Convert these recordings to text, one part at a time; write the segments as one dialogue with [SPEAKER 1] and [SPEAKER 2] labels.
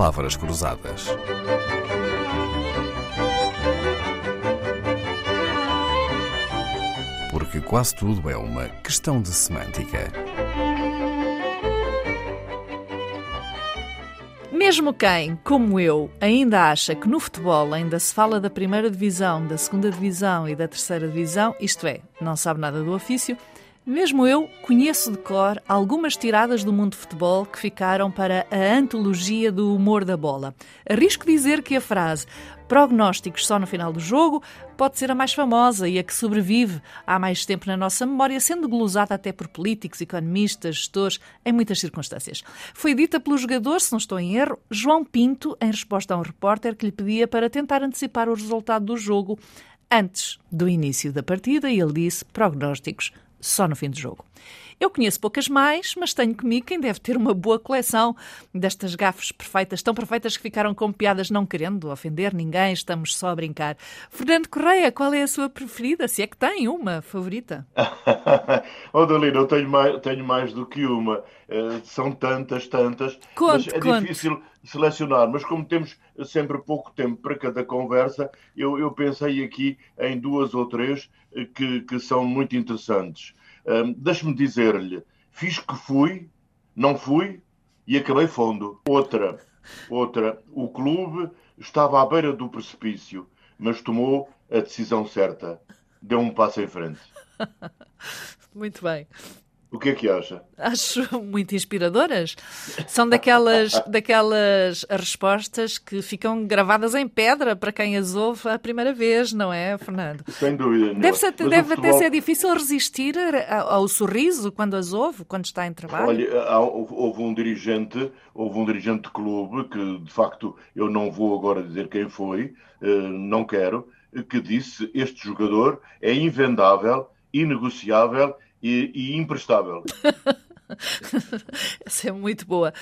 [SPEAKER 1] palavras cruzadas. Porque quase tudo é uma questão de semântica.
[SPEAKER 2] Mesmo quem, como eu, ainda acha que no futebol ainda se fala da primeira divisão, da segunda divisão e da terceira divisão, isto é, não sabe nada do ofício, mesmo eu conheço de cor algumas tiradas do mundo de futebol que ficaram para a antologia do humor da bola. Arrisco dizer que a frase prognósticos só no final do jogo pode ser a mais famosa e a que sobrevive há mais tempo na nossa memória, sendo glosada até por políticos, economistas, gestores, em muitas circunstâncias. Foi dita pelo jogador, se não estou em erro, João Pinto, em resposta a um repórter que lhe pedia para tentar antecipar o resultado do jogo antes do início da partida e ele disse prognósticos só no fim do jogo. Eu conheço poucas mais, mas tenho comigo quem deve ter uma boa coleção destas gafes perfeitas, tão perfeitas que ficaram com piadas não querendo ofender ninguém, estamos só a brincar. Fernando Correia, qual é a sua preferida? Se é que tem uma favorita?
[SPEAKER 3] oh, Dalina, eu tenho mais, tenho mais do que uma. Uh, são tantas, tantas.
[SPEAKER 2] Conte,
[SPEAKER 3] mas é
[SPEAKER 2] conte.
[SPEAKER 3] difícil selecionar, mas como temos sempre pouco tempo para cada conversa, eu, eu pensei aqui em duas ou três eh, que, que são muito interessantes. Um, Deixe-me dizer-lhe, fiz que fui, não fui e acabei fundo. Outra, outra, o clube estava à beira do precipício, mas tomou a decisão certa. Deu um passo em frente.
[SPEAKER 2] Muito bem.
[SPEAKER 3] O que é que acha?
[SPEAKER 2] Acho muito inspiradoras. São daquelas, daquelas respostas que ficam gravadas em pedra para quem as ouve a primeira vez, não é, Fernando?
[SPEAKER 3] Sem dúvida.
[SPEAKER 2] Deve, ser, deve até ser difícil resistir ao, ao, sorriso quando as ouve, quando está em trabalho.
[SPEAKER 3] Olha, houve um dirigente, houve um dirigente de clube que, de facto, eu não vou agora dizer quem foi, eh, não quero, que disse este jogador é invendável, inegociável e, e imprestável.
[SPEAKER 2] Essa é muito boa.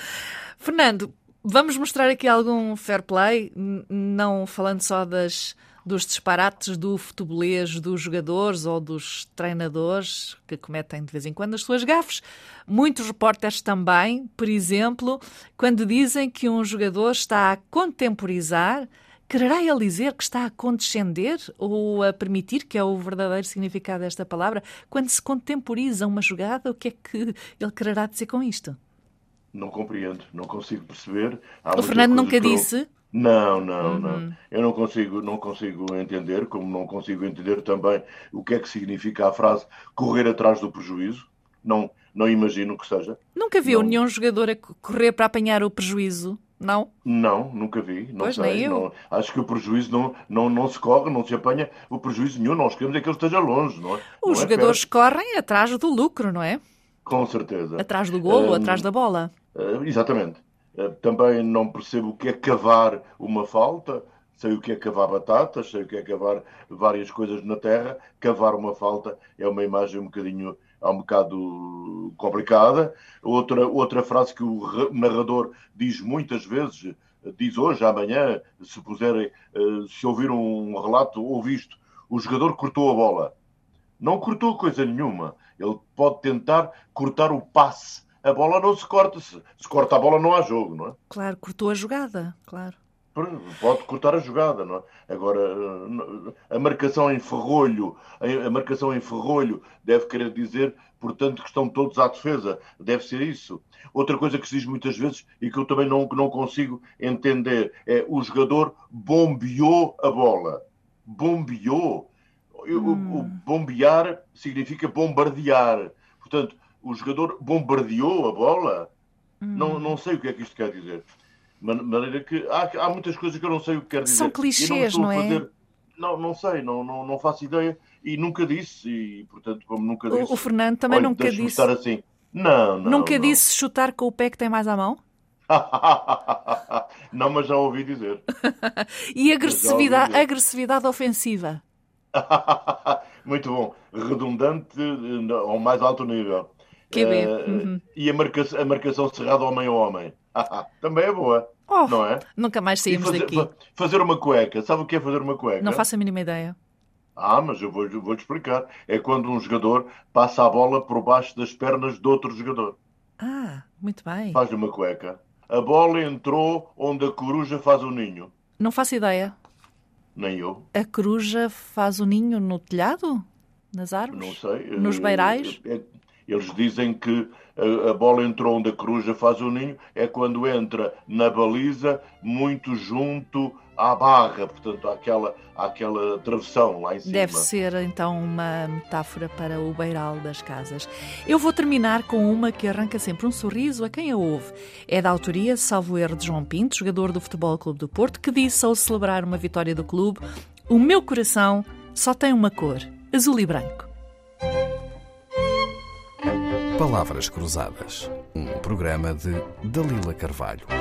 [SPEAKER 2] Fernando, vamos mostrar aqui algum fair play, não falando só das, dos disparates do futebolês dos jogadores ou dos treinadores que cometem de vez em quando as suas gafes. Muitos repórteres também, por exemplo, quando dizem que um jogador está a contemporizar Quererá ele dizer que está a condescender ou a permitir, que é o verdadeiro significado desta palavra, quando se contemporiza uma jogada, o que é que ele quererá dizer com isto?
[SPEAKER 3] Não compreendo, não consigo perceber. Há
[SPEAKER 2] o Fernando nunca disse?
[SPEAKER 3] Não, não, uhum. não. Eu não consigo, não consigo entender, como não consigo entender também o que é que significa a frase correr atrás do prejuízo. Não, não imagino que seja.
[SPEAKER 2] Nunca viu
[SPEAKER 3] não.
[SPEAKER 2] nenhum jogador a correr para apanhar o prejuízo? Não?
[SPEAKER 3] Não, nunca vi. Não
[SPEAKER 2] pois
[SPEAKER 3] sei. Não, acho que o prejuízo não, não, não se corre, não se apanha o prejuízo nenhum. Nós queremos é que ele esteja longe, não é?
[SPEAKER 2] Os
[SPEAKER 3] não
[SPEAKER 2] jogadores
[SPEAKER 3] é
[SPEAKER 2] correm atrás do lucro, não é?
[SPEAKER 3] Com certeza.
[SPEAKER 2] Atrás do golo,
[SPEAKER 3] um,
[SPEAKER 2] atrás da bola.
[SPEAKER 3] Uh, exatamente. Uh, também não percebo o que é cavar uma falta. Sei o que é cavar batatas, sei o que é cavar várias coisas na terra. Cavar uma falta é uma imagem um bocadinho é um bocado complicada. Outra, outra frase que o narrador diz muitas vezes, diz hoje, amanhã, se puserem, eh, se ouvir um relato ou visto, o jogador cortou a bola. Não cortou coisa nenhuma. Ele pode tentar cortar o passe. A bola não se corta. Se, se corta a bola, não há jogo, não é?
[SPEAKER 2] Claro, cortou a jogada, claro.
[SPEAKER 3] Pode cortar a jogada, não é? Agora, a marcação em ferrolho, a marcação em ferrolho deve querer dizer, portanto, que estão todos à defesa. Deve ser isso. Outra coisa que se diz muitas vezes e que eu também não, não consigo entender é o jogador bombeou a bola. Bombeou. Hum. O, o bombear significa bombardear. Portanto, o jogador bombardeou a bola. Hum. Não, não sei o que é que isto quer dizer maneira que há, há muitas coisas que eu não sei o que quer dizer.
[SPEAKER 2] São clichês, não, não é? Fazer...
[SPEAKER 3] Não, não sei, não, não, não faço ideia e nunca disse, e portanto, como nunca disse.
[SPEAKER 2] O, o Fernando também
[SPEAKER 3] olha,
[SPEAKER 2] nunca disse.
[SPEAKER 3] assim. Não, não.
[SPEAKER 2] Nunca
[SPEAKER 3] não.
[SPEAKER 2] disse chutar com o pé que tem mais à mão?
[SPEAKER 3] não, mas já ouvi dizer.
[SPEAKER 2] e agressividade, dizer. agressividade ofensiva?
[SPEAKER 3] Muito bom. Redundante ao mais alto nível.
[SPEAKER 2] QB. Uh, uhum.
[SPEAKER 3] E a, marca a marcação cerrada homem a homem. Também é boa.
[SPEAKER 2] Oh,
[SPEAKER 3] não é?
[SPEAKER 2] Nunca mais saímos
[SPEAKER 3] fazer,
[SPEAKER 2] daqui.
[SPEAKER 3] Fazer uma cueca. Sabe o que é fazer uma cueca?
[SPEAKER 2] Não faço a mínima ideia.
[SPEAKER 3] Ah, mas eu vou-te vou explicar. É quando um jogador passa a bola por baixo das pernas de outro jogador.
[SPEAKER 2] Ah, muito bem.
[SPEAKER 3] Faz-lhe uma cueca. a bola entrou onde a coruja faz o ninho.
[SPEAKER 2] Não faço ideia.
[SPEAKER 3] Nem eu.
[SPEAKER 2] A coruja faz o ninho no telhado? Nas árvores?
[SPEAKER 3] Não sei.
[SPEAKER 2] Nos beirais?
[SPEAKER 3] eh, Eles dizem que a, a bola entrou onde a coruja faz o ninho, é quando entra na baliza muito junto à barra, portanto, àquela, àquela travessão lá em cima.
[SPEAKER 2] Deve ser então uma metáfora para o beiral das casas. Eu vou terminar com uma que arranca sempre um sorriso a quem a ouve. É da autoria, salvo erro, de João Pinto, jogador do Futebol Clube do Porto, que disse ao celebrar uma vitória do clube: O meu coração só tem uma cor, azul e branco.
[SPEAKER 1] Palavras Cruzadas, um programa de Dalila Carvalho.